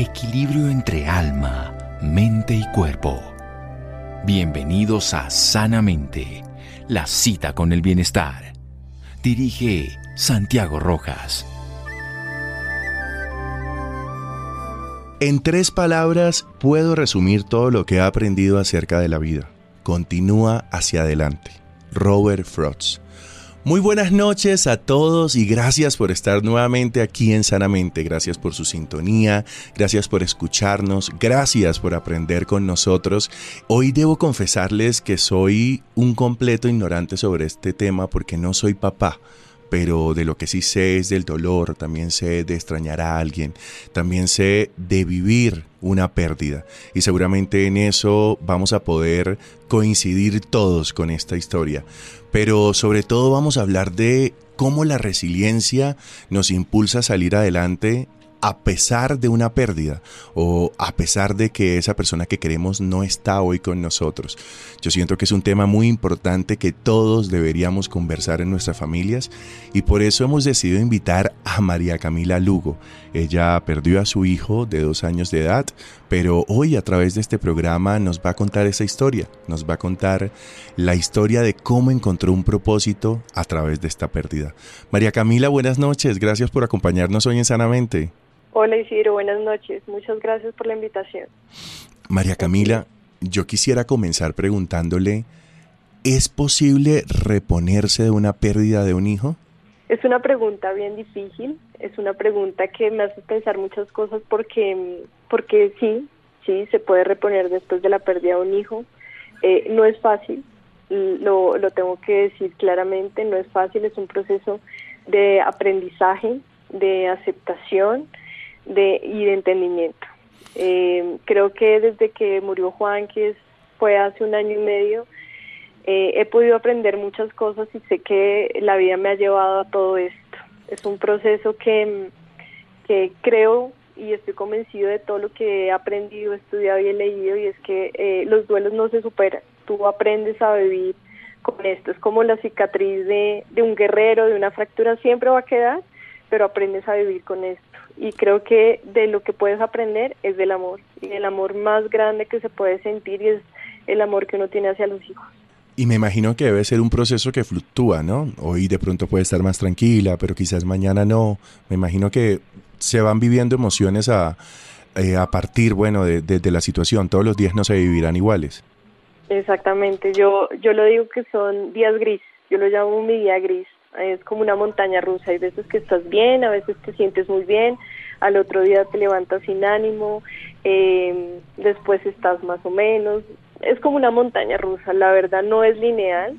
Equilibrio entre alma, mente y cuerpo. Bienvenidos a Sanamente, la cita con el bienestar. Dirige Santiago Rojas. En tres palabras puedo resumir todo lo que he aprendido acerca de la vida. Continúa hacia adelante. Robert Frost. Muy buenas noches a todos y gracias por estar nuevamente aquí en Sanamente. Gracias por su sintonía, gracias por escucharnos, gracias por aprender con nosotros. Hoy debo confesarles que soy un completo ignorante sobre este tema porque no soy papá pero de lo que sí sé es del dolor, también sé de extrañar a alguien, también sé de vivir una pérdida. Y seguramente en eso vamos a poder coincidir todos con esta historia. Pero sobre todo vamos a hablar de cómo la resiliencia nos impulsa a salir adelante a pesar de una pérdida o a pesar de que esa persona que queremos no está hoy con nosotros. Yo siento que es un tema muy importante que todos deberíamos conversar en nuestras familias y por eso hemos decidido invitar a María Camila Lugo. Ella perdió a su hijo de dos años de edad, pero hoy a través de este programa nos va a contar esa historia, nos va a contar la historia de cómo encontró un propósito a través de esta pérdida. María Camila, buenas noches, gracias por acompañarnos hoy en Sanamente. Hola Isidro, buenas noches. Muchas gracias por la invitación. María Camila, yo quisiera comenzar preguntándole, ¿es posible reponerse de una pérdida de un hijo? Es una pregunta bien difícil, es una pregunta que me hace pensar muchas cosas porque, porque sí, sí, se puede reponer después de la pérdida de un hijo. Eh, no es fácil, lo, lo tengo que decir claramente, no es fácil, es un proceso de aprendizaje, de aceptación, de, y de entendimiento. Eh, creo que desde que murió Juan, que fue hace un año y medio, eh, he podido aprender muchas cosas y sé que la vida me ha llevado a todo esto. Es un proceso que, que creo y estoy convencido de todo lo que he aprendido, estudiado y he leído y es que eh, los duelos no se superan. Tú aprendes a vivir con esto. Es como la cicatriz de, de un guerrero, de una fractura, siempre va a quedar, pero aprendes a vivir con esto y creo que de lo que puedes aprender es del amor y el amor más grande que se puede sentir y es el amor que uno tiene hacia los hijos. Y me imagino que debe ser un proceso que fluctúa, ¿no? Hoy de pronto puede estar más tranquila, pero quizás mañana no. Me imagino que se van viviendo emociones a, eh, a partir, bueno, de, de, la situación. Todos los días no se vivirán iguales. Exactamente. Yo, yo lo digo que son días gris. Yo lo llamo mi día gris es como una montaña rusa. Hay veces que estás bien, a veces te sientes muy bien, al otro día te levantas sin ánimo, eh, después estás más o menos. Es como una montaña rusa, la verdad no es lineal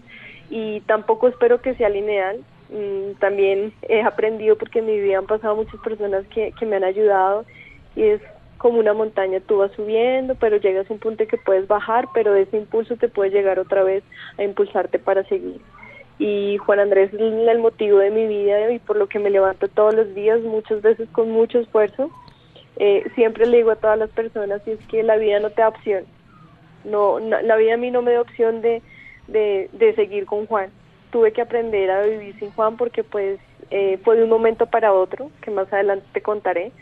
y tampoco espero que sea lineal. Mm, también he aprendido porque en mi vida han pasado muchas personas que, que me han ayudado y es como una montaña, tú vas subiendo, pero llegas a un punto que puedes bajar, pero ese impulso te puede llegar otra vez a impulsarte para seguir y Juan Andrés es el motivo de mi vida y por lo que me levanto todos los días, muchas veces con mucho esfuerzo. Eh, siempre le digo a todas las personas y es que la vida no te da opción. No, la vida a mí no me da opción de, de, de, seguir con Juan. Tuve que aprender a vivir sin Juan porque pues eh, fue de un momento para otro, que más adelante te contaré.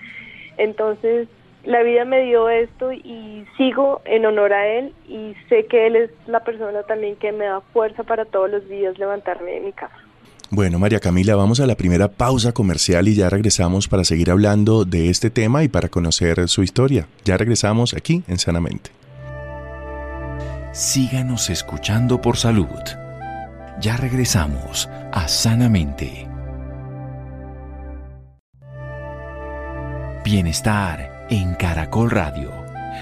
Entonces la vida me dio esto y sigo en honor a él y sé que él es la persona también que me da fuerza para todos los días levantarme de mi casa. Bueno, María Camila, vamos a la primera pausa comercial y ya regresamos para seguir hablando de este tema y para conocer su historia. Ya regresamos aquí en Sanamente. Síganos escuchando por salud. Ya regresamos a Sanamente. Bienestar en Caracol Radio.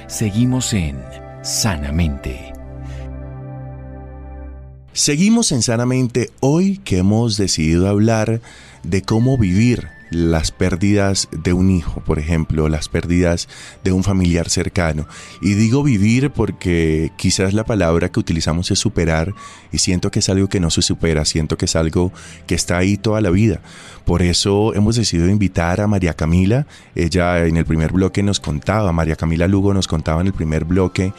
Seguimos en Sanamente. Seguimos en Sanamente hoy que hemos decidido hablar de cómo vivir las pérdidas de un hijo, por ejemplo, las pérdidas de un familiar cercano. Y digo vivir porque quizás la palabra que utilizamos es superar y siento que es algo que no se supera, siento que es algo que está ahí toda la vida. Por eso hemos decidido invitar a María Camila. Ella en el primer bloque nos contaba, María Camila Lugo nos contaba en el primer bloque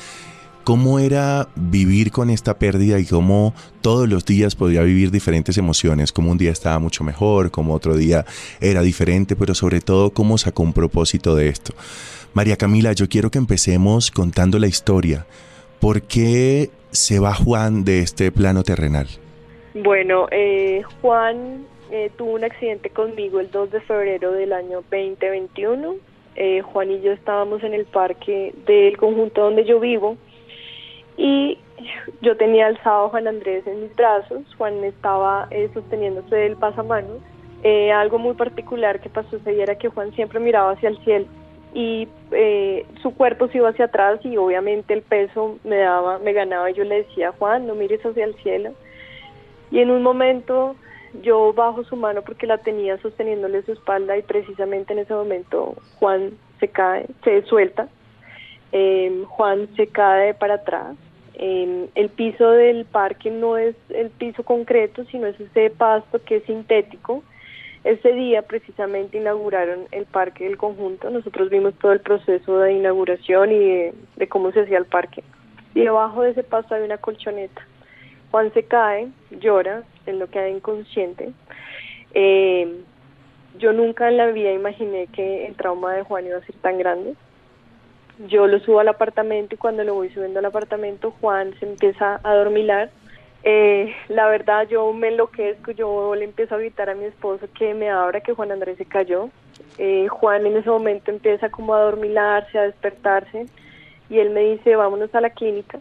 cómo era vivir con esta pérdida y cómo todos los días podía vivir diferentes emociones, como un día estaba mucho mejor, como otro día era diferente, pero sobre todo cómo sacó un propósito de esto. María Camila, yo quiero que empecemos contando la historia. ¿Por qué se va Juan de este plano terrenal? Bueno, eh, Juan eh, tuvo un accidente conmigo el 2 de febrero del año 2021. Eh, Juan y yo estábamos en el parque del conjunto donde yo vivo y yo tenía alzado a Juan Andrés en mis brazos. Juan estaba sosteniéndose del pasamanos. algo muy particular que pasó ese día era que Juan siempre miraba hacia el cielo y su cuerpo se iba hacia atrás y obviamente el peso me daba, me ganaba y yo le decía Juan no mires hacia el cielo y en un momento yo bajo su mano porque la tenía sosteniéndole su espalda y precisamente en ese momento Juan se cae, se suelta, em, Juan se cae para atrás. Em, el piso del parque no es el piso concreto, sino es ese pasto que es sintético. Ese día precisamente inauguraron el parque del conjunto. Nosotros vimos todo el proceso de inauguración y de, cómo se hacía el parque. Y debajo de ese pasto hay una colchoneta. Juan se cae, llora, en lo que hay inconsciente. Eh, yo nunca en la vida imaginé que el trauma de Juan iba a ser tan grande. Yo lo subo al apartamento y cuando lo voy subiendo al apartamento, Juan se empieza a dormilar. Eh, la verdad, yo me enloquezco, yo le empiezo a gritar a mi esposo que me abra, que Juan Andrés se cayó. Eh, Juan en ese momento empieza como a dormilarse, a despertarse, y él me dice, vámonos a la clínica.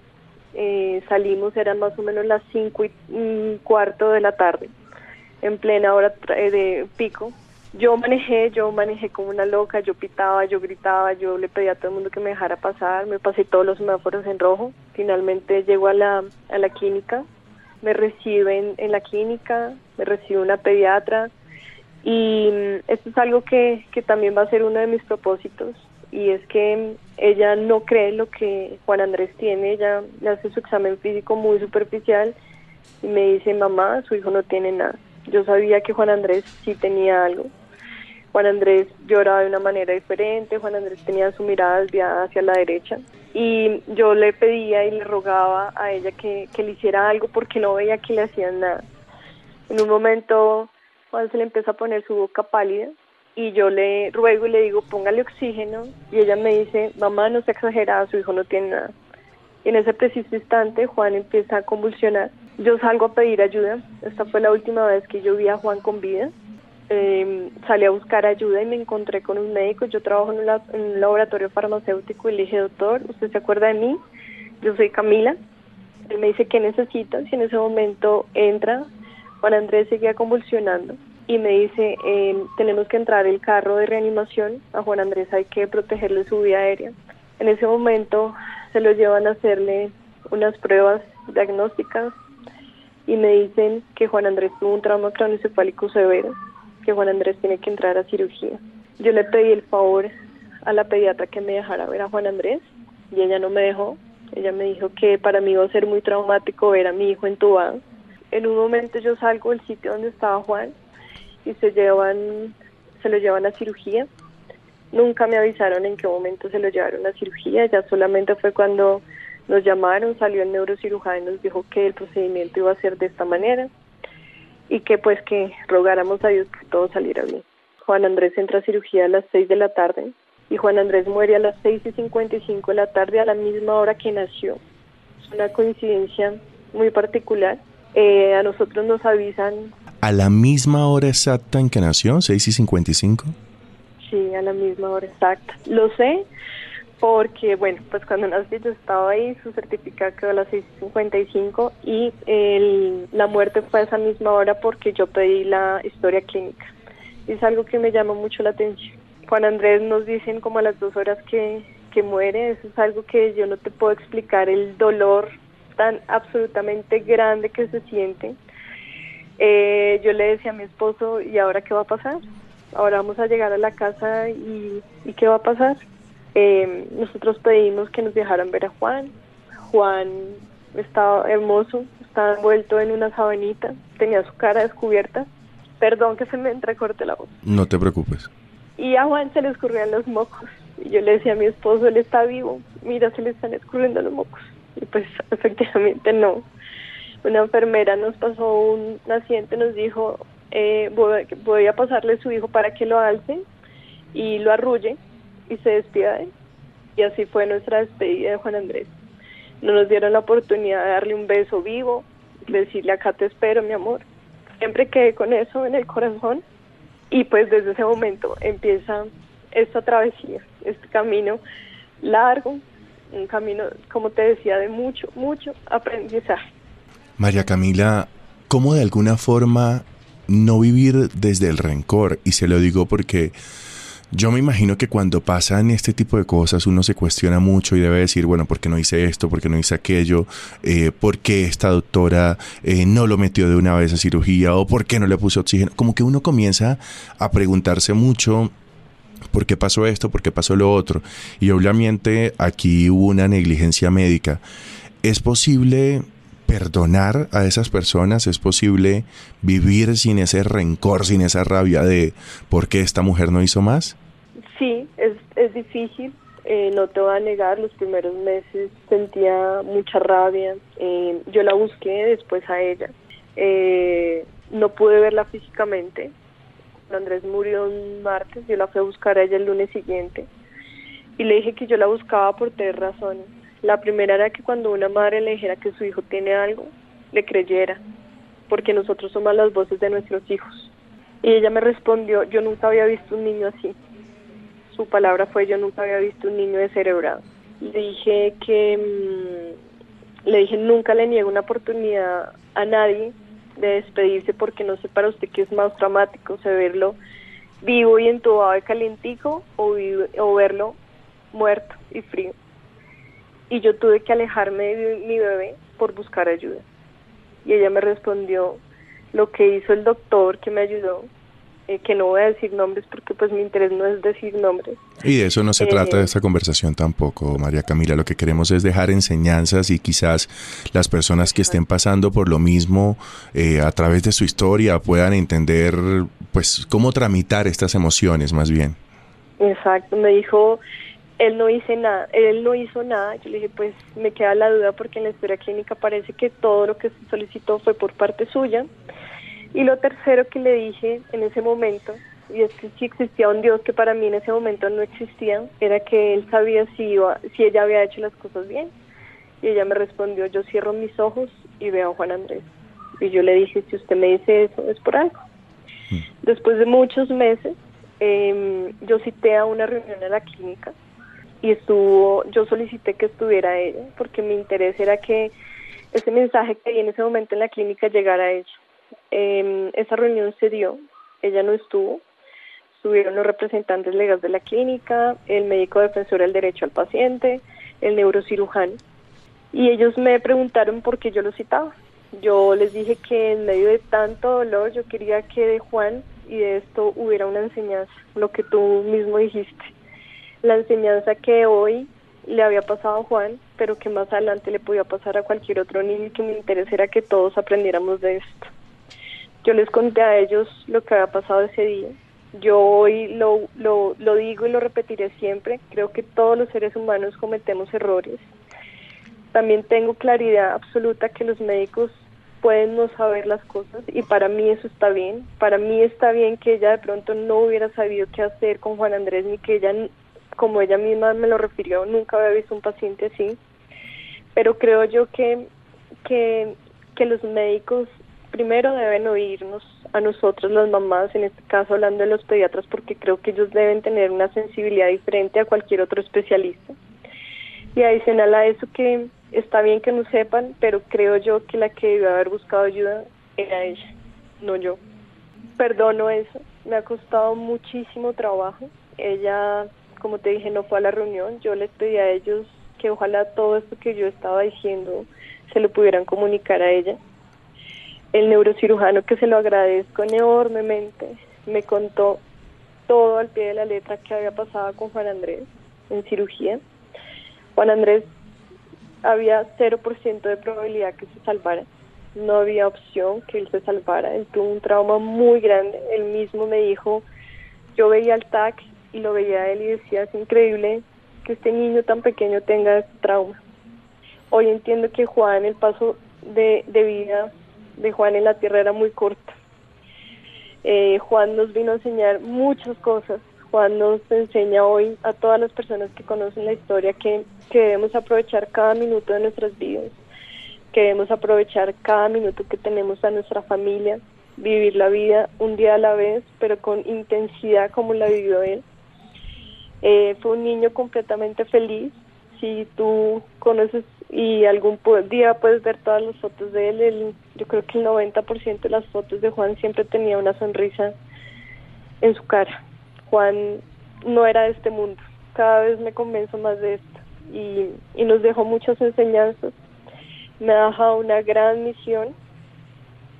Eh, salimos, eran más o menos las cinco y un cuarto de la tarde, en plena hora eh, de pico. Yo manejé, yo manejé como una loca, yo pitaba, yo gritaba, yo le pedía a todo el mundo que me dejara pasar, me pasé todos los semáforos en rojo. Finalmente llego a la, a la clínica, me reciben en la clínica, me recibe una pediatra y mm, esto es algo que, que también va a ser uno de mis propósitos y es que ella no cree lo que Juan Andrés tiene, ella le hace su examen físico muy superficial y me dice, mamá, su hijo no tiene nada. Yo sabía que Juan Andrés sí tenía algo. Juan Andrés lloraba de una manera diferente, Juan Andrés tenía su mirada desviada hacia la derecha y yo le pedía y le rogaba a ella que, que le hiciera algo porque no veía que le hacían nada. En un momento Juan se le empieza a poner su boca pálida y yo le ruego y le digo, póngale oxígeno, y ella me dice, mamá, no se exagerada, su hijo no tiene nada. Y en ese preciso instante Juan empieza a convulsionar. Yo salgo a pedir ayuda, esta fue la última vez que yo vi a Juan con vida. Eh, salí a buscar ayuda y me encontré con un médico, yo trabajo en un, laboratorio farmacéutico y le dije, doctor, ¿usted se acuerda de mí? Yo soy Camila. Él me dice, ¿qué necesitas? Y en ese momento entra, Juan Andrés seguía convulsionando y me dice, eh, tenemos que entrar el carro de reanimación, a Juan Andrés hay que protegerle su vía aérea. En ese momento se lo llevan a hacerle unas pruebas diagnósticas y me dicen que Juan Andrés tuvo un trauma craneoencefálico severo, que Juan Andrés tiene que entrar a cirugía. Yo le pedí el favor a la pediatra que me dejara ver a Juan Andrés y ella no me dejó. Ella me dijo que para mí iba a ser muy traumático ver a mi hijo entubado. En un momento yo salgo del sitio donde estaba Juan y se llevan, se lo llevan a cirugía. Nunca me avisaron en qué momento se lo llevaron a cirugía, ya solamente fue cuando nos llamaron, salió el neurocirujano y nos dijo que el procedimiento iba a ser de esta manera y que pues que rogáramos a Dios que todo saliera bien. Juan Andrés entra a cirugía a las 6 de la tarde y Juan Andrés muere a las 6 y 55 de la tarde a la misma hora que nació. Es una coincidencia muy particular. Eh, a nosotros nos avisan a la misma hora exacta en que nació, 6 y 55? Sí, a la misma hora exacta. Lo sé porque, bueno, pues cuando nací yo estaba ahí, su certificado quedó a las 6.55 y el, la muerte fue a esa misma hora porque yo pedí la historia clínica. Es algo que me llama mucho la atención. Juan Andrés nos dicen como a las dos horas que, que muere, eso es algo que yo no te puedo explicar, el dolor tan absolutamente grande que se siente eh, yo le decía a mi esposo, ¿y ahora qué va a pasar? Ahora vamos a llegar a la casa y, ¿qué va a pasar? Eh, nosotros pedimos que nos dejaran ver a Juan. Juan estaba hermoso, estaba envuelto en una sabanita, tenía su cara descubierta. Perdón que se me entrecorte la voz. No te preocupes. Y a Juan se le escurrían los mocos. Y yo le decía a mi esposo, él está vivo, mira, se le están escurriendo los mocos. Y pues efectivamente no una enfermera nos pasó un naciente, nos dijo, eh, voy, a pasarle a su hijo para que lo alce y lo arrulle. Y se despida de él. Y así fue nuestra despedida de Juan Andrés. No nos dieron la oportunidad de darle un beso vivo, decirle acá te espero, mi amor. Siempre quedé con eso en el corazón y pues desde ese momento empieza esta travesía, este camino largo, un camino, como te decía, de mucho, mucho aprendizaje. María Camila, ¿cómo de alguna forma no vivir desde el rencor? Y se lo digo porque yo me imagino que cuando pasan este tipo de cosas uno se cuestiona mucho y debe decir, bueno, ¿por qué no hice esto? ¿Por qué no hice aquello? Eh, ¿Por qué esta doctora eh, no lo metió de una vez a cirugía? ¿O por qué no le puso oxígeno? Como que uno comienza a preguntarse mucho ¿Por qué pasó esto? ¿Por qué pasó lo otro? Y obviamente aquí hubo una negligencia médica. ¿Es posible perdonar a esas personas? ¿Es posible vivir sin ese rencor, sin esa rabia de por qué esta mujer no hizo más? Sí, es, es difícil. Eh, no te voy a negar, los primeros meses sentía mucha rabia. Eh, yo la busqué después a ella. Eh, no pude verla físicamente. Andrés murió un martes, yo la fui a buscar a ella el lunes siguiente y le dije que yo la buscaba por tres razones. La primera era que cuando una madre le dijera que su hijo tiene algo, le creyera, porque nosotros somos las voces de nuestros hijos. Y ella me respondió, yo nunca había visto un niño así. Su palabra fue, yo nunca había visto un niño descerebrado. Le dije que, mm, le dije, nunca le niego una oportunidad a nadie de despedirse porque no sé para usted qué es más traumático, se verlo vivo y entubado de calentico o, o verlo muerto y frío y yo tuve que alejarme de mi bebé por buscar ayuda. Y ella me respondió lo que hizo el doctor que me ayudó, eh, que no voy a decir nombres porque pues mi interés no es decir nombres. Y de eso no se trata de eh, esta conversación tampoco, María Camila. Lo que queremos es dejar enseñanzas y quizás las personas que estén pasando por lo mismo eh, a través de su historia puedan entender pues cómo tramitar estas emociones más bien. Exacto, me dijo él no hizo nada, él no hizo nada, yo le dije pues me queda la duda porque en la historia clínica parece que todo lo que se solicitó fue por parte suya. Y lo tercero que le dije en ese momento, y es que si existía un Dios que para mí en ese momento no existía, era que él sabía si, iba, si ella había hecho las cosas bien. Y ella me respondió, yo cierro mis ojos y veo a Juan Andrés. Y yo le dije, si usted me dice eso, es por algo. Mm. Después de muchos meses, eh, yo cité a una reunión en la clínica y estuvo, yo solicité que estuviera ella porque mi interés era que ese mensaje que vi en ese momento en la clínica llegara a ella. Eh, esa reunión se dio, ella no estuvo, estuvieron los representantes legales de la clínica, el médico defensor del derecho al paciente, el neurocirujano, y ellos me preguntaron por qué yo lo citaba. Yo les dije que en medio de tanto dolor yo quería que de Juan y de esto hubiera una enseñanza, lo que tú mismo dijiste la enseñanza que hoy le había pasado a Juan, pero que más adelante le podía pasar a cualquier otro niño y que me interesa era que todos aprendiéramos de esto. Yo les conté a ellos lo que había pasado ese día. Yo hoy lo, lo, lo digo y lo repetiré siempre. Creo que todos los seres humanos cometemos errores. También tengo claridad absoluta que los médicos pueden no saber las cosas y para mí eso está bien. Para mí está bien que ella de pronto no hubiera sabido qué hacer con Juan Andrés ni que ella como ella misma me lo refirió, nunca había visto un paciente así, pero creo yo que, que, que los médicos primero deben oírnos a nosotros las mamás, en este caso hablando de los pediatras, porque creo que ellos deben tener una sensibilidad diferente a cualquier otro especialista. Y adicional a eso que está bien que no sepan, pero creo yo que la que debió haber buscado ayuda era ella, no yo. Perdono eso, me ha costado muchísimo trabajo. Ella como te dije, no fue a la reunión. Yo les pedí a ellos que ojalá todo esto que yo estaba diciendo se lo pudieran comunicar a ella. El neurocirujano, que se lo agradezco enormemente, me contó todo al pie de la letra que había pasado con Juan Andrés en cirugía. Juan Andrés había 0% de probabilidad que se salvara. No había opción que él se salvara. Él tuvo un trauma muy grande. Él mismo me dijo, yo veía al TAC y lo veía a él y decía, es increíble que este niño tan pequeño tenga este trauma. Hoy entiendo que Juan, el paso de, vida de Juan en la tierra era muy corto. Eh, Juan nos vino a enseñar muchas cosas. Juan nos enseña hoy a todas las personas que conocen la historia que debemos aprovechar cada minuto de nuestras vidas, que debemos aprovechar cada minuto que tenemos a nuestra familia, vivir la vida un día a la vez, pero con intensidad como la vivió él. Eh, fue un niño completamente feliz. Si tú conoces y algún día puedes ver todas las fotos de él, yo creo que el 90% de las fotos de Juan siempre tenía una sonrisa en su cara. Juan no era de este mundo. Cada vez me convenzo más de esto. Y, y nos dejó muchas enseñanzas. Me ha dejado una gran misión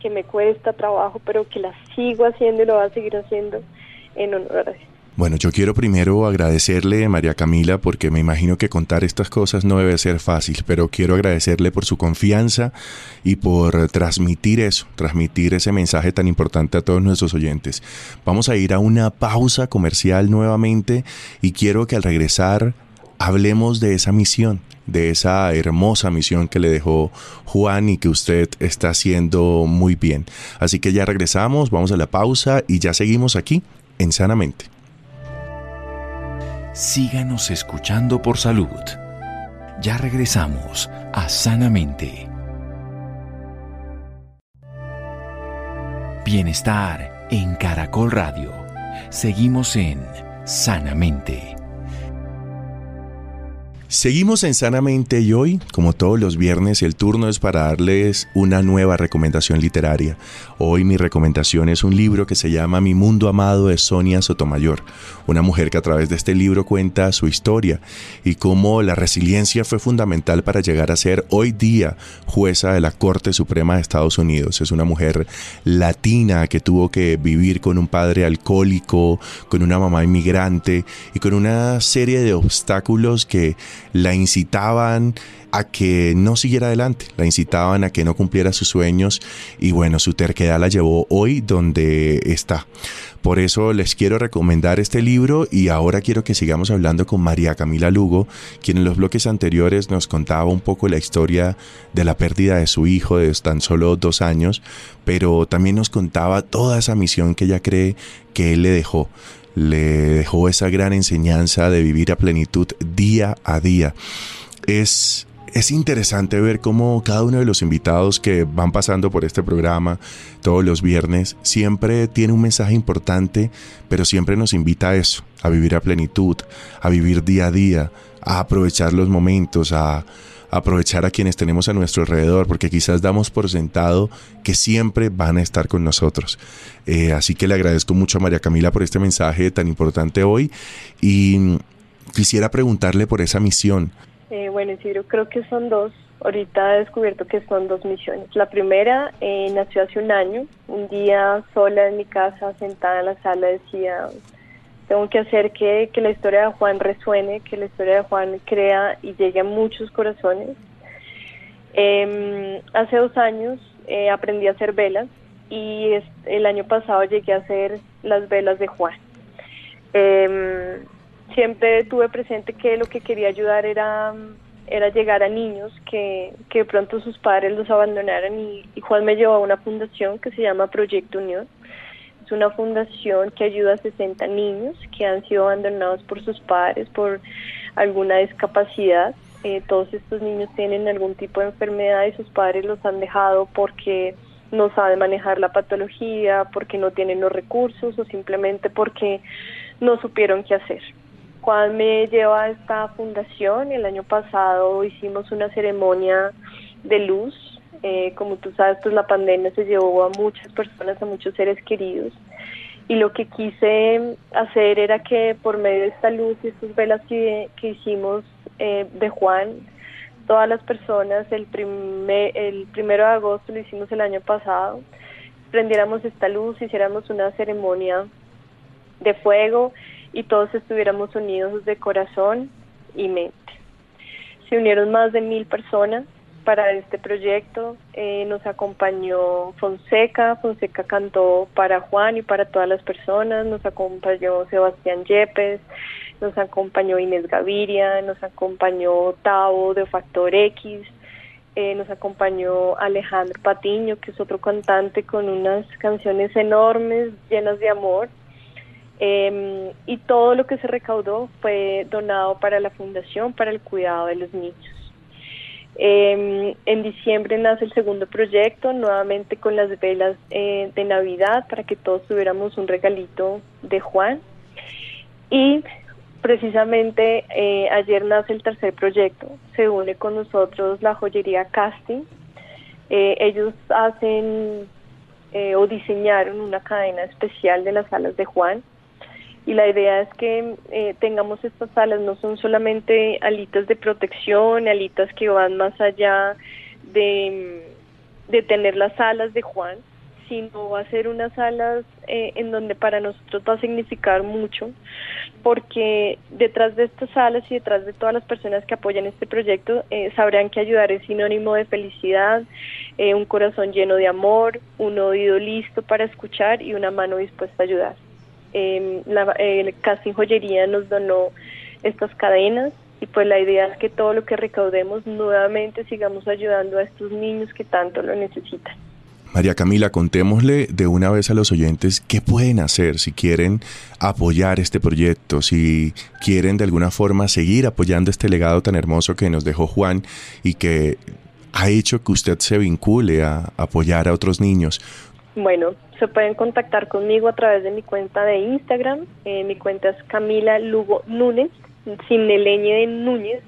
que me cuesta trabajo, pero que la sigo haciendo y lo voy a seguir haciendo en honor a él. Bueno, yo quiero primero agradecerle, María Camila, porque me imagino que contar estas cosas no debe ser fácil, pero quiero agradecerle por su confianza y por transmitir eso, transmitir ese mensaje tan importante a todos nuestros oyentes. Vamos a ir a una pausa comercial nuevamente y quiero que al regresar hablemos de esa misión, de esa hermosa misión que le dejó Juan y que usted está haciendo muy bien. Así que ya regresamos, vamos a la pausa y ya seguimos aquí en Sanamente. Síganos escuchando por salud. Ya regresamos a Sanamente. Bienestar en Caracol Radio. Seguimos en Sanamente. Seguimos en Sanamente y hoy, como todos los viernes, el turno es para darles una nueva recomendación literaria. Hoy mi recomendación es un libro que se llama Mi Mundo Amado de Sonia Sotomayor, una mujer que a través de este libro cuenta su historia y cómo la resiliencia fue fundamental para llegar a ser hoy día jueza de la Corte Suprema de Estados Unidos. Es una mujer latina que tuvo que vivir con un padre alcohólico, con una mamá inmigrante y con una serie de obstáculos que la incitaban a que no siguiera adelante, la incitaban a que no cumpliera sus sueños y bueno, su terquedad la llevó hoy donde está. Por eso les quiero recomendar este libro y ahora quiero que sigamos hablando con María Camila Lugo, quien en los bloques anteriores nos contaba un poco la historia de la pérdida de su hijo de tan solo dos años, pero también nos contaba toda esa misión que ella cree que él le dejó le dejó esa gran enseñanza de vivir a plenitud día a día. Es, es interesante ver cómo cada uno de los invitados que van pasando por este programa todos los viernes siempre tiene un mensaje importante, pero siempre nos invita a eso, a vivir a plenitud, a vivir día a día, a aprovechar los momentos, a, aprovechar a quienes tenemos a nuestro alrededor, porque quizás damos por sentado que siempre van a estar con nosotros. Eh, así que le agradezco mucho a María Camila por este mensaje tan importante hoy y quisiera preguntarle por esa misión. Eh, bueno, yo creo que son dos. Ahorita he descubierto que son dos misiones. La primera eh, nació hace un año. Un día sola en mi casa, sentada en la sala, decía, tengo que hacer que, la historia de Juan resuene, que la historia de Juan crea y llegue a muchos corazones. Em, hace dos años eh, aprendí a hacer velas y el año pasado llegué a hacer las velas de Juan. Em, siempre tuve presente que lo que quería ayudar era, era llegar a niños que, que de pronto sus padres los abandonaran y, y Juan me llevó a una fundación que se llama Proyecto Unión es una fundación que ayuda a 60 niños que han sido abandonados por sus padres por alguna discapacidad. Eh, todos estos niños tienen algún tipo de enfermedad y sus padres los han dejado porque no saben manejar la patología, porque no tienen los recursos o simplemente porque no supieron qué hacer. Cuando me lleva a esta fundación, el año pasado hicimos una ceremonia de luz eh, como tú sabes, pues la pandemia se llevó a muchas personas, a muchos seres queridos. Y lo que quise hacer era que por medio de esta luz y estas velas que, hicimos eh, de Juan, todas las personas, el, primer, el primero de agosto lo hicimos el año pasado, prendiéramos esta luz, hiciéramos una ceremonia de fuego y todos estuviéramos unidos de corazón y mente. Se unieron más de mil personas para este proyecto. Eh, nos acompañó Fonseca, Fonseca cantó para Juan y para todas las personas, nos acompañó Sebastián Yepes, nos acompañó Inés Gaviria, nos acompañó Tavo de Factor X, eh, nos acompañó Alejandro Patiño, que es otro cantante con unas canciones enormes, llenas de amor. Em, y todo lo que se recaudó fue donado para la fundación, para el cuidado de los niños. Em, en diciembre nace el segundo proyecto, nuevamente con las velas eh, de Navidad, para que todos tuviéramos un regalito de Juan. Y precisamente eh, ayer nace el tercer proyecto, se une con nosotros la joyería Casting. Eh, ellos hacen o diseñaron una cadena especial de las alas de Juan y la idea es que eh, tengamos estas alas, no son solamente alitas de protección, alitas que van más allá de, tener las alas de Juan, sino va a ser unas alas eh, en donde para nosotros va a significar mucho, porque detrás de estas alas y detrás de todas las personas que apoyan este proyecto, eh, sabrán que ayudar es sinónimo de felicidad, un corazón lleno de amor, un oído listo para escuchar y una mano dispuesta a ayudar eh, la, el Casting Joyería nos donó estas cadenas y pues la idea es que todo lo que recaudemos nuevamente sigamos ayudando a estos niños que tanto lo necesitan. María Camila, contémosle de una vez a los oyentes qué pueden hacer si quieren apoyar este proyecto, si quieren de alguna forma seguir apoyando este legado tan hermoso que nos dejó Juan y que ha hecho que usted se vincule a apoyar a otros niños. Bueno, se pueden contactar conmigo a través de mi cuenta de Instagram. Eh, mi cuenta es Camila Lugo Núñez, sin el de Núñez.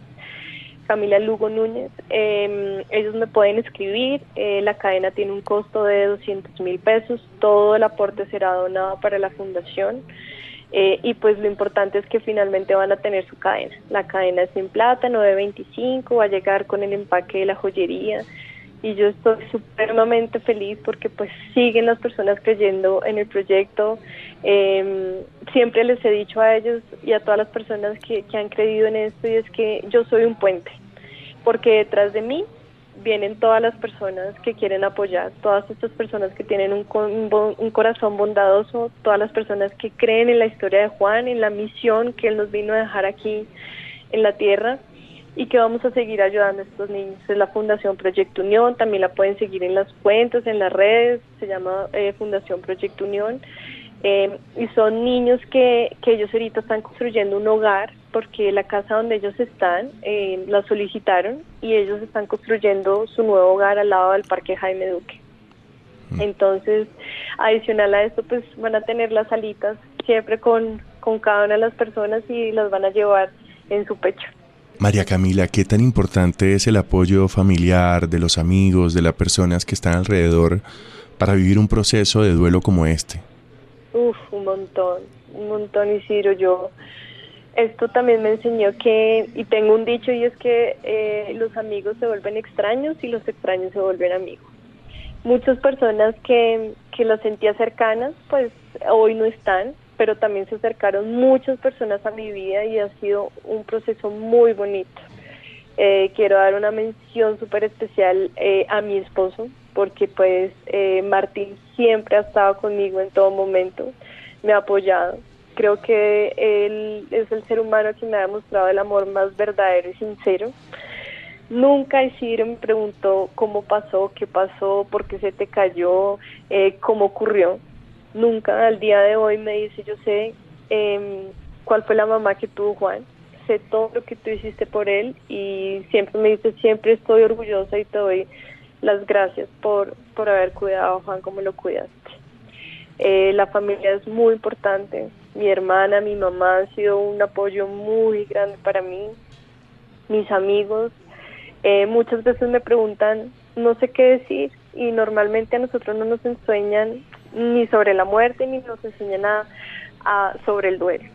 Camila Lugo Núñez. Em, ellos me pueden escribir. Eh, la cadena tiene un costo de 200 mil pesos. Todo el aporte será donado para la fundación. Eh, y pues lo importante es que finalmente van a tener su cadena. La cadena es en plata, 9.25, va a llegar con el empaque de la joyería y yo estoy supremamente feliz porque pues siguen las personas creyendo en el proyecto. Eh, siempre les he dicho a ellos y a todas las personas que, que han creído en esto y es que yo soy un puente, porque detrás de mí vienen todas las personas que quieren apoyar, todas estas personas que tienen un, un, corazón bondadoso, todas las personas que creen en la historia de Juan, en la misión que él nos vino a dejar aquí en la tierra y que vamos a seguir ayudando a estos niños. Es la Fundación Proyecto Unión, también la pueden seguir en las cuentas, en las redes, se llama eh, Fundación Proyecto Unión. Eh, y son niños que, que ellos ahorita están construyendo un hogar porque la casa donde ellos están eh, la solicitaron y ellos están construyendo su nuevo hogar al lado del Parque Jaime Duque. Mm. Entonces, adicional a esto, pues van a tener las alitas siempre con, con cada una de las personas y las van a llevar en su pecho. María Camila, ¿qué tan importante es el apoyo familiar de los amigos, de las personas que están alrededor para vivir un proceso de duelo como este? Uf, un montón, un montón, Isidro. Yo, esto también me enseñó que, y tengo un dicho, y es que eh, los amigos se vuelven extraños y los extraños se vuelven amigos. Muchas personas que, que las sentía cercanas, pues hoy no están, pero también se acercaron muchas personas a mi vida y ha sido un proceso muy bonito. Eh, quiero dar una mención súper especial eh, a mi esposo, porque pues eh, Martín siempre ha estado conmigo en todo momento, me ha apoyado. Creo que él es el ser humano que me ha demostrado el amor más verdadero y sincero. Nunca Isidro me preguntó cómo pasó, qué pasó, por qué se te cayó, cómo ocurrió nunca al día de hoy me dice, yo sé eh, cuál fue la mamá que tuvo Juan, sé todo lo que tú hiciste por él y siempre me dice, siempre estoy orgullosa y te doy las gracias por, por haber cuidado a Juan como lo cuidaste. Eh, la familia es muy importante, mi hermana, mi mamá han sido un apoyo muy grande para mí, mis amigos, eh, muchas veces me preguntan, no sé qué decir y normalmente a nosotros no nos enseñan ni sobre la muerte, ni nos enseña nada sobre el duelo.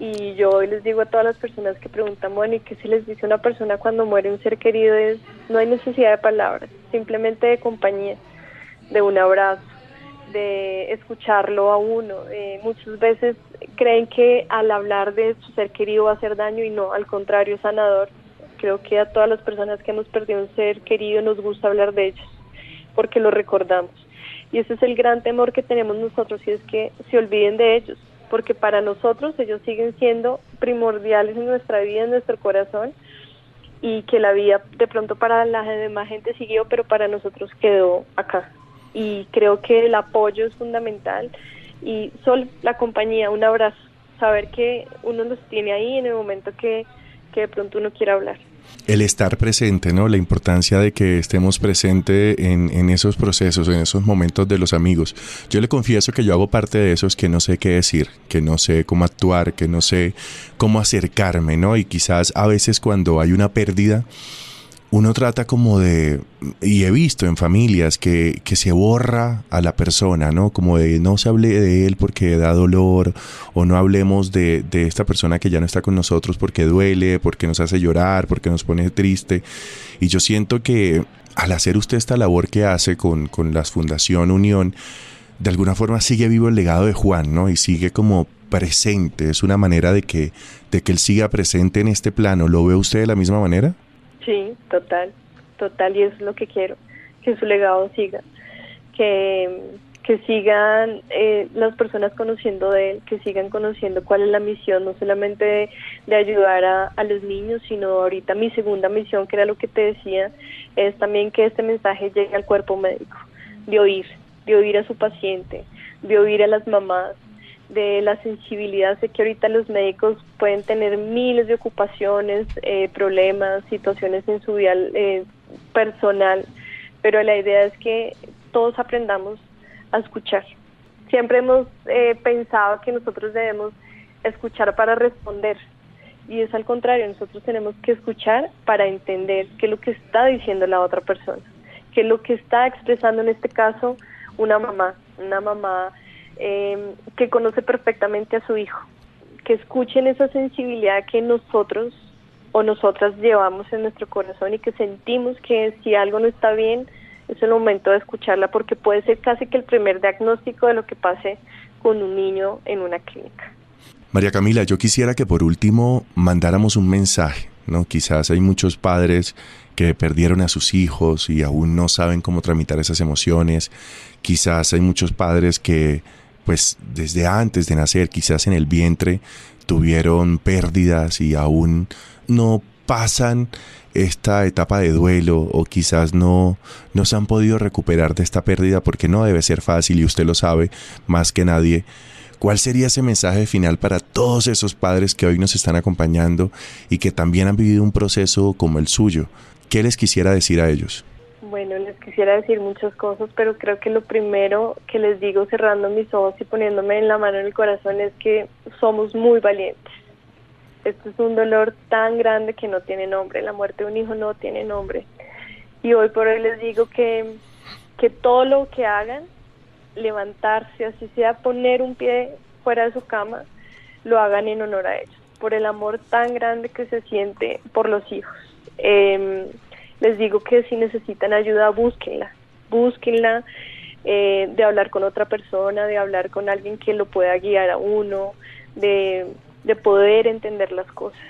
Y yo hoy les digo a todas las personas que preguntan, bueno, ¿y qué se les dice a una persona cuando muere un ser querido? Es, no hay necesidad de palabras, simplemente de compañía, de un abrazo, de escucharlo a uno. Eh, muchas veces creen que al hablar de su ser querido va a hacer daño y no, al contrario, sanador. Creo que a todas las personas que hemos perdido un ser querido nos gusta hablar de ellos, porque lo recordamos. Y ese es el gran temor que tenemos nosotros, y es que se olviden de ellos, porque para nosotros ellos siguen siendo primordiales en nuestra vida, en nuestro corazón, y que la vida de pronto para la demás gente siguió, pero para nosotros quedó acá. Y creo que el apoyo es fundamental. y solo la compañía, un abrazo, saber que uno los tiene ahí en el momento que, que de pronto uno quiera hablar el estar presente, ¿no? La importancia de que estemos presentes en, en, esos procesos, en esos momentos de los amigos. Yo le confieso que yo hago parte de esos que no sé qué decir, que no sé cómo actuar, que no sé cómo acercarme, ¿no? Y quizás a veces cuando hay una pérdida, uno trata como de, y he visto en familias que, que, se borra a la persona, ¿no? Como de no se hable de él porque da dolor, o no hablemos de, de, esta persona que ya no está con nosotros porque duele, porque nos hace llorar, porque nos pone triste. Y yo siento que al hacer usted esta labor que hace con, con la Fundación Unión, de alguna forma sigue vivo el legado de Juan, ¿no? Y sigue como presente, es una manera de que, de que él siga presente en este plano. ¿Lo ve usted de la misma manera? Sí, total, total, y es lo que quiero, que su legado siga, que, que sigan eh, las personas conociendo de él, que sigan conociendo cuál es la misión, no solamente de, ayudar a, a, los niños, sino ahorita mi segunda misión, que era lo que te decía, es también que este mensaje llegue al cuerpo médico, de oír, de oír a su paciente, de oír a las mamás, de la sensibilidad. Sé que ahorita los médicos pueden tener miles de ocupaciones, eh, problemas, situaciones en su vida eh, personal, pero la idea es que todos aprendamos a escuchar. Siempre hemos eh, pensado que nosotros debemos escuchar para responder y es al contrario, nosotros tenemos que escuchar para entender qué es lo que está diciendo la otra persona, qué es lo que está expresando en este caso una mamá, una mamá eh, que conoce perfectamente a su hijo, que escuchen esa sensibilidad que nosotros o nosotras llevamos en nuestro corazón y que sentimos que si algo no está bien, es el momento de escucharla porque puede ser casi que el primer diagnóstico de lo que pase con un niño en una clínica. María Camila, yo quisiera que por último mandáramos un mensaje, ¿no? Quizás hay muchos padres que perdieron a sus hijos y aún no saben cómo tramitar esas emociones. Quizás hay muchos padres que pues desde antes de nacer, quizás en el vientre, tuvieron pérdidas y aún no pasan esta etapa de duelo o quizás no, no se han podido recuperar de esta pérdida porque no debe ser fácil y usted lo sabe más que nadie. ¿Cuál sería ese mensaje final para todos esos padres que hoy nos están acompañando y que también han vivido un proceso como el suyo? ¿Qué les quisiera decir a ellos? Bueno, les quisiera decir muchas cosas, pero creo que lo primero que les digo cerrando mis ojos y poniéndome en la mano en el corazón es que somos muy valientes. Esto es un dolor tan grande que no tiene nombre, la muerte de un hijo no tiene nombre. Y hoy por hoy les digo que, que todo lo que hagan, levantarse, así sea poner un pie fuera de su cama, lo hagan en honor a ellos, por el amor tan grande que se siente por los hijos. Eh, les digo que si necesitan ayuda, búsquenla, búsquenla, eh, de hablar con otra persona, de hablar con alguien que lo pueda guiar a uno, de, de poder entender las cosas.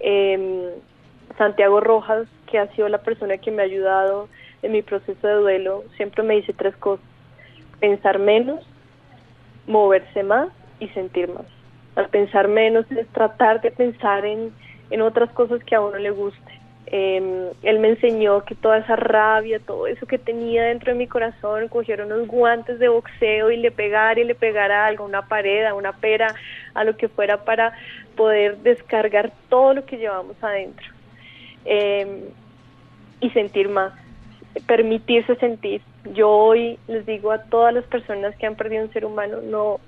Em, Santiago Rojas, que ha sido la persona que me ha ayudado en mi proceso de duelo, siempre me dice tres cosas. Pensar menos, moverse más y sentir más. Al pensar menos es tratar de pensar en, en otras cosas que a uno le guste eh, él me enseñó que toda esa rabia, todo eso que tenía dentro de mi corazón, cogiera unos guantes de boxeo y le pegara y le pegara algo, una pared, a una pera, a lo que fuera para poder descargar todo lo que llevamos adentro. Eh, y sentir más, permitirse sentir. Yo hoy les digo a todas las personas que han perdido un ser humano, no,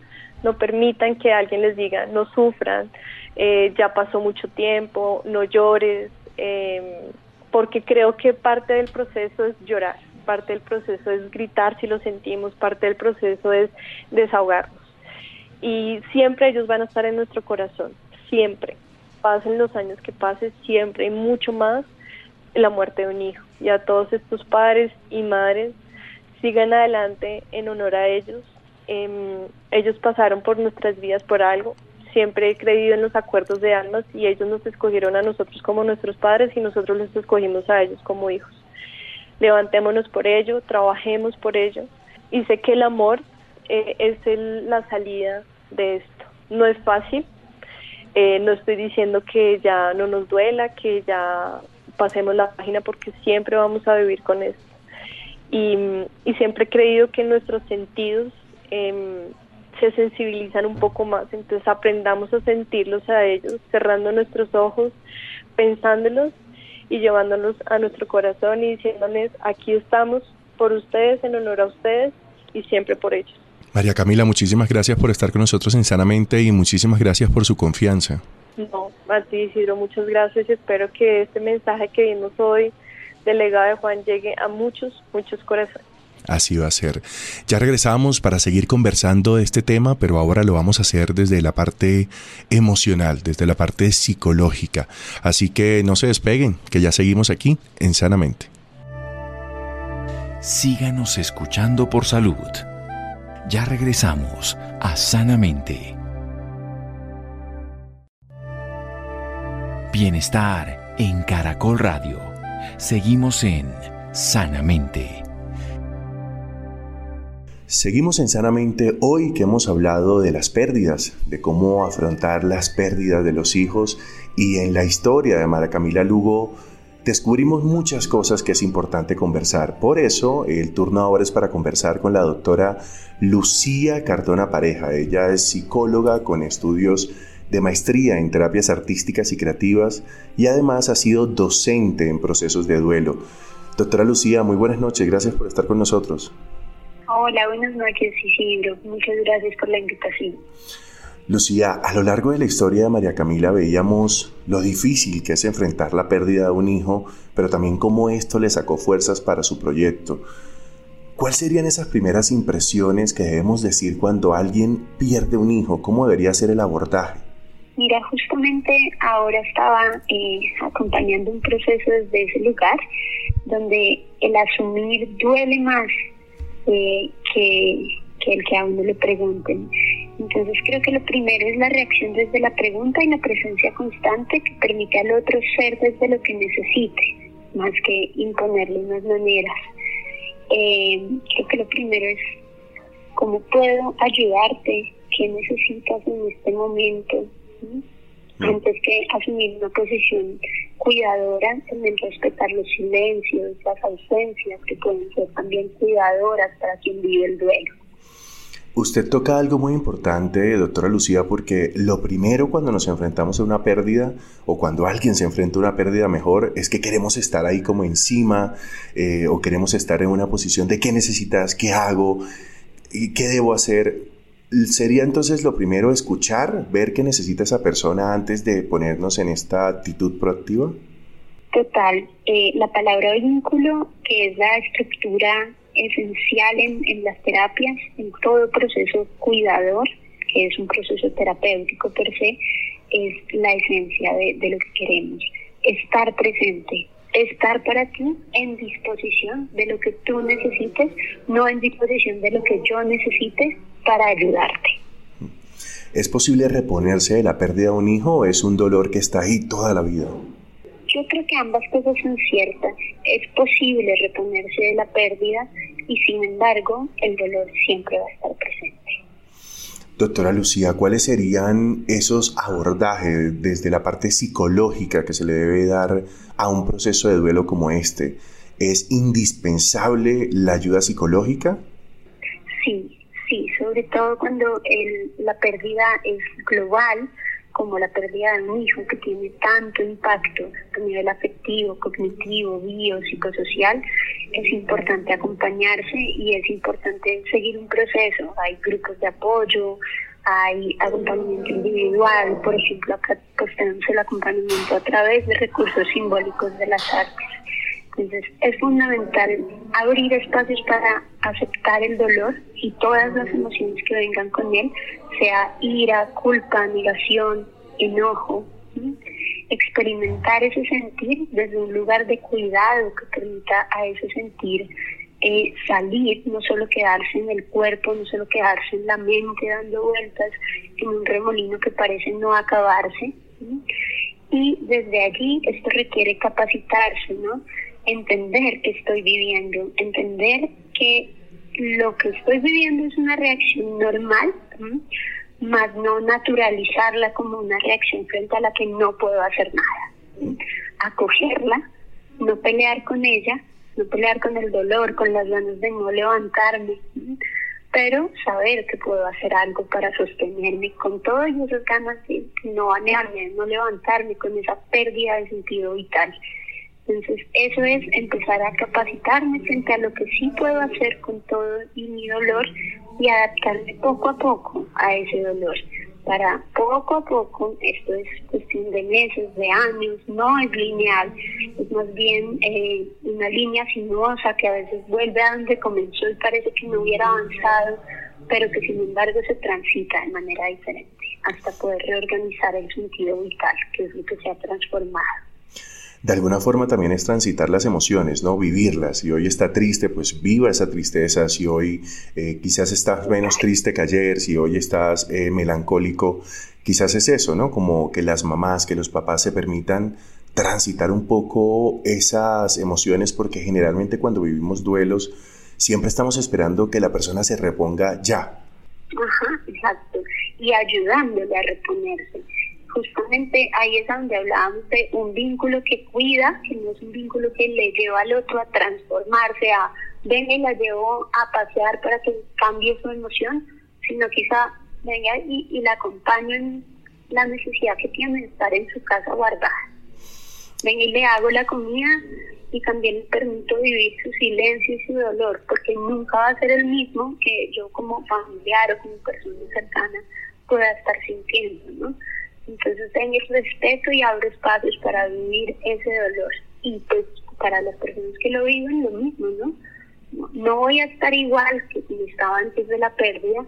no permitan que alguien les diga, no sufran, eh, ya pasó mucho tiempo, no llores, eh, porque creo que parte del proceso es llorar, parte del proceso es gritar si lo sentimos, parte del proceso es desahogarnos. Y siempre ellos van a estar en nuestro corazón, siempre. Pasen los años que pasen, siempre y mucho más la muerte de un hijo. Y a todos estos padres y madres, sigan adelante en honor a ellos. Eh, ellos pasaron por nuestras vidas por algo, siempre he creído en los acuerdos de almas y ellos nos escogieron a nosotros como nuestros padres y nosotros les escogimos a ellos como hijos. Levantémonos por ello, trabajemos por ello y sé que el amor eh, es la salida de esto. No es fácil, eh, no estoy diciendo que ya no nos duela, que ya pasemos la página porque siempre vamos a vivir con esto. Y, y siempre he creído que nuestros sentidos em, se sensibilizan un poco más. Entonces aprendamos a sentirlos a ellos, cerrando nuestros ojos, pensándolos y llevándolos a nuestro corazón y diciéndoles, aquí estamos por ustedes, en honor a ustedes y siempre por ellos. María Camila, muchísimas gracias por estar con nosotros en Sanamente y muchísimas gracias por su confianza. No, a ti Isidro, muchas gracias y espero que este mensaje que vimos hoy delegado de Juan llegue a muchos, muchos corazones. Así va a ser. Ya regresamos para seguir conversando de este tema, pero ahora lo vamos a hacer desde la parte emocional, desde la parte psicológica. Así que no se despeguen, que ya seguimos aquí en Sanamente. Síganos escuchando por salud. Ya regresamos a Sanamente. Bienestar en Caracol Radio. Seguimos en Sanamente. Seguimos en Sanamente hoy que hemos hablado de las pérdidas, de cómo afrontar las pérdidas de los hijos y en la historia de Mara Camila Lugo descubrimos muchas cosas que es importante conversar. Por eso el turno ahora es para conversar con la doctora Lucía Cardona Pareja. Ella es psicóloga con estudios de maestría en terapias artísticas y creativas y además ha sido docente en procesos de duelo. Doctora Lucía, muy buenas noches, gracias por estar con nosotros. Hola, buenas noches Isidro, muchas gracias por la invitación. Lucía, a lo largo de la historia de María Camila veíamos lo difícil que es enfrentar la pérdida de un hijo, pero también cómo esto le sacó fuerzas para su proyecto. ¿Cuáles serían esas primeras impresiones que debemos decir cuando alguien pierde un hijo? ¿Cómo debería ser el abordaje? Mira, justamente ahora estaba eh, acompañando un proceso desde ese lugar donde el asumir duele más eh, que, el que a uno le pregunten. Entonces creo que lo primero es la reacción desde la pregunta y la presencia constante que permite al otro ser desde lo que necesite, más que imponerle unas maneras. Eh, creo que lo primero es cómo puedo ayudarte, qué necesitas en este momento, antes que asumir una posición cuidadora, también respetar los silencios, las ausencias que pueden ser también cuidadoras para quien vive el duelo. Usted toca algo muy importante, doctora Lucía, porque lo primero cuando nos enfrentamos a una pérdida o cuando alguien se enfrenta a una pérdida mejor es que queremos estar ahí como encima eh, o queremos estar en una posición de qué necesitas, qué hago y qué debo hacer. Sería entonces lo primero escuchar, ver qué necesita esa persona antes de ponernos en esta actitud proactiva. Total, eh, la palabra vínculo, que es la estructura esencial en, las terapias, en todo proceso cuidador, que es un proceso terapéutico per se, es la esencia de, de lo que queremos. Estar presente, estar para ti en disposición de lo que tú necesites, no en disposición de lo que yo necesite para ayudarte. ¿Es posible reponerse de la pérdida de un hijo o es un dolor que está ahí toda la vida? Yo creo que ambas cosas son ciertas. Es posible reponerse de la pérdida y sin embargo el dolor siempre va a estar presente. Doctora Lucía, ¿cuáles serían esos abordajes desde la parte psicológica que se le debe dar a un proceso de duelo como este? ¿Es indispensable la ayuda psicológica? Sí, sí, sobre todo cuando la pérdida es global, como la pérdida de un hijo que tiene tanto impacto a nivel afectivo, cognitivo, bio, psicosocial, es importante acompañarse y es importante seguir un proceso. Hay grupos de apoyo, hay acompañamiento individual, por ejemplo, acá tenemos el acompañamiento a través de recursos simbólicos de las artes. Entonces es fundamental abrir espacios para aceptar el dolor y todas las emociones que vengan con él, sea ira, culpa, negación, enojo. Experimentar ese sentir desde un lugar de cuidado que permita a ese sentir eh, salir, no solo quedarse en el cuerpo, no solo quedarse en la mente dando vueltas en un remolino que parece no acabarse. Y desde allí esto requiere capacitarse, ¿no? Entender que estoy viviendo, entender que lo que estoy viviendo es una reacción normal, más no naturalizarla como una reacción frente a la que no puedo hacer nada. Acogerla, no pelear con ella, no pelear con el dolor, con las ganas de no levantarme, pero saber que puedo hacer algo para sostenerme con todas esas ganas de no banearme, no levantarme con esa pérdida de sentido vital. Entonces, eso es empezar a capacitarme frente a lo que sí puedo hacer con todo y mi dolor y adaptarme poco a poco a ese dolor. Para poco a poco, esto es cuestión de meses, de años, no es lineal, es más bien eh, una línea sinuosa que a veces vuelve a donde comenzó y parece que no hubiera avanzado, pero que sin embargo se transita de manera diferente hasta poder reorganizar el sentido vital, que es lo que se ha transformado de alguna forma también es transitar las emociones, ¿no? Vivirlas. Si hoy está triste, pues viva esa tristeza. Si hoy eh, quizás estás menos triste que ayer, si hoy estás eh, melancólico, quizás es eso, ¿no? Como que las mamás, que los papás se permitan transitar un poco esas emociones porque generalmente cuando vivimos duelos siempre estamos esperando que la persona se reponga ya. Ajá, exacto. Y ayudándole a reponerse justamente ahí es donde hablábamos de un vínculo que cuida, que no es un vínculo que le lleva al otro a transformarse, a venga y la llevo a pasear para que cambie su emoción, sino quizá venga y, y la acompaño en la necesidad que tiene de estar en su casa guardada. Venga y le hago la comida y también le permito vivir su silencio y su dolor, porque nunca va a ser el mismo que yo como familiar o como persona cercana pueda estar sintiendo, ¿no? Entonces tengo el respeto y abro espacios para vivir ese dolor. Y pues para las personas que lo viven, lo mismo, ¿no? No, voy a estar igual que como estaba antes de la pérdida,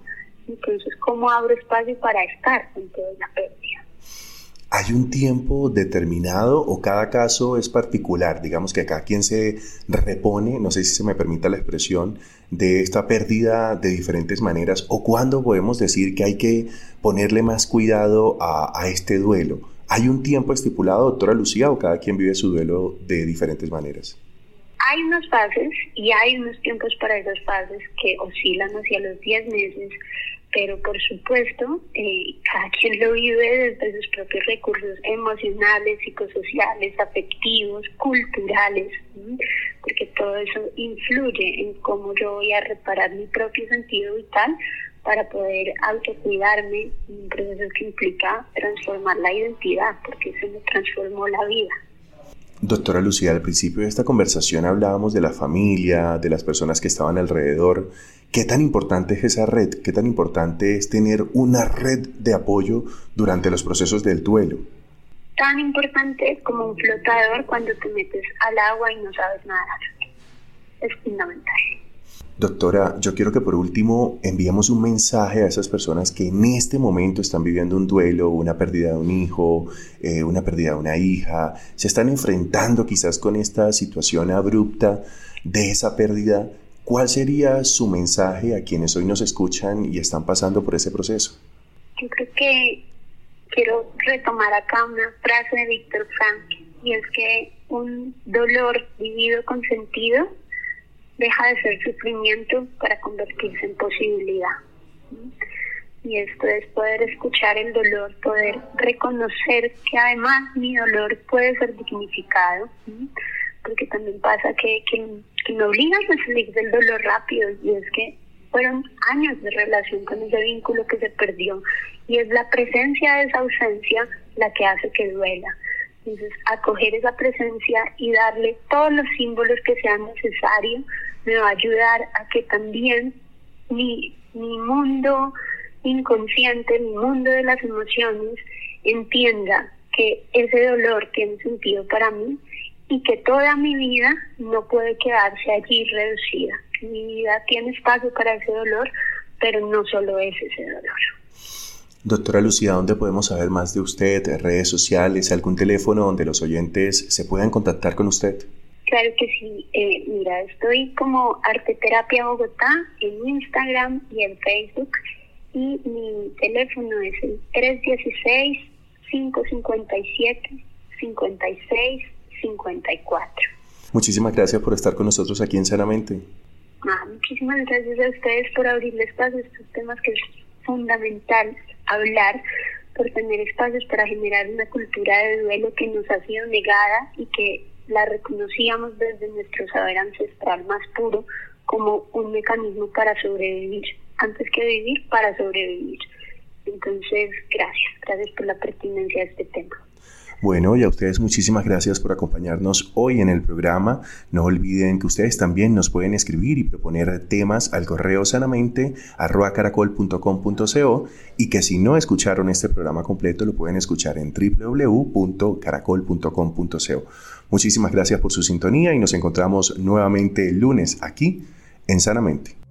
entonces ¿cómo abro espacio para estar con toda la pérdida? ¿Hay un tiempo determinado o cada caso es particular? Digamos que acá quien se repone, no sé si se me permita la expresión, de esta pérdida de diferentes maneras o cuándo podemos decir que hay que ponerle más cuidado a, a este duelo. ¿Hay un tiempo estipulado, doctora Lucía, o cada quien vive su duelo de diferentes maneras? Hay unas fases y hay unos tiempos para esas fases que oscilan hacia los 10 meses, pero por supuesto, eh, cada quien lo vive desde sus propios recursos emocionales, psicosociales, afectivos, culturales, porque todo eso influye en cómo yo voy a reparar mi propio sentido vital para poder autocuidarme, un proceso que implica transformar la identidad, porque eso me transformó la vida. Doctora Lucía, al principio de esta conversación hablábamos de la familia, de las personas que estaban alrededor. ¿Qué tan importante es esa red? ¿Qué tan importante es tener una red de apoyo durante los procesos del duelo? Tan importante como un flotador cuando te metes al agua y no sabes nadar. Es fundamental. Doctora, yo quiero que por último enviemos un mensaje a esas personas que en este momento están viviendo un duelo, una pérdida de un hijo, eh, una pérdida de una hija, se están enfrentando quizás con esta situación abrupta de esa pérdida. ¿Cuál sería su mensaje a quienes hoy nos escuchan y están pasando por ese proceso? Yo creo que quiero retomar acá una frase de Víctor Frank y es que un dolor vivido con sentido deja de ser sufrimiento para convertirse en posibilidad. Y esto es poder escuchar el dolor, poder reconocer que además mi dolor puede ser dignificado, porque también pasa que, que, que me obligan a salir del dolor rápido y es que fueron años de relación con ese vínculo que se perdió y es la presencia de esa ausencia la que hace que duela. Entonces, acoger esa presencia y darle todos los símbolos que sean necesarios me va a ayudar a que también mi, mi mundo inconsciente, mi mundo de las emociones, entienda que ese dolor tiene sentido para mí y que toda mi vida no puede quedarse allí reducida. Mi vida tiene espacio para ese dolor, pero no solo es ese dolor. Doctora Lucía, ¿dónde podemos saber más de usted? ¿Redes sociales? ¿Algún teléfono donde los oyentes se puedan contactar con usted? Claro que sí. Eh, mira, estoy como Arteterapia Bogotá en Instagram y en Facebook. Y mi teléfono es el 316-557-5654. Muchísimas gracias por estar con nosotros aquí en Sanamente. Ah, muchísimas gracias a ustedes por abrirle espacio a estos temas que es fundamental hablar, por tener espacios para generar una cultura de duelo que nos ha sido negada y que la reconocíamos desde nuestro saber ancestral más puro como un mecanismo para sobrevivir. antes que vivir para sobrevivir. Entonces, gracias, gracias por la pertinencia de este tema. Bueno, y a ustedes muchísimas gracias por acompañarnos hoy en el programa. No olviden que ustedes también nos pueden escribir y proponer temas al correo sanamente caracol.com.co y que si no escucharon este programa completo lo pueden escuchar en www.caracol.com.co. Muchísimas gracias por su sintonía y nos encontramos nuevamente el lunes aquí en Sanamente.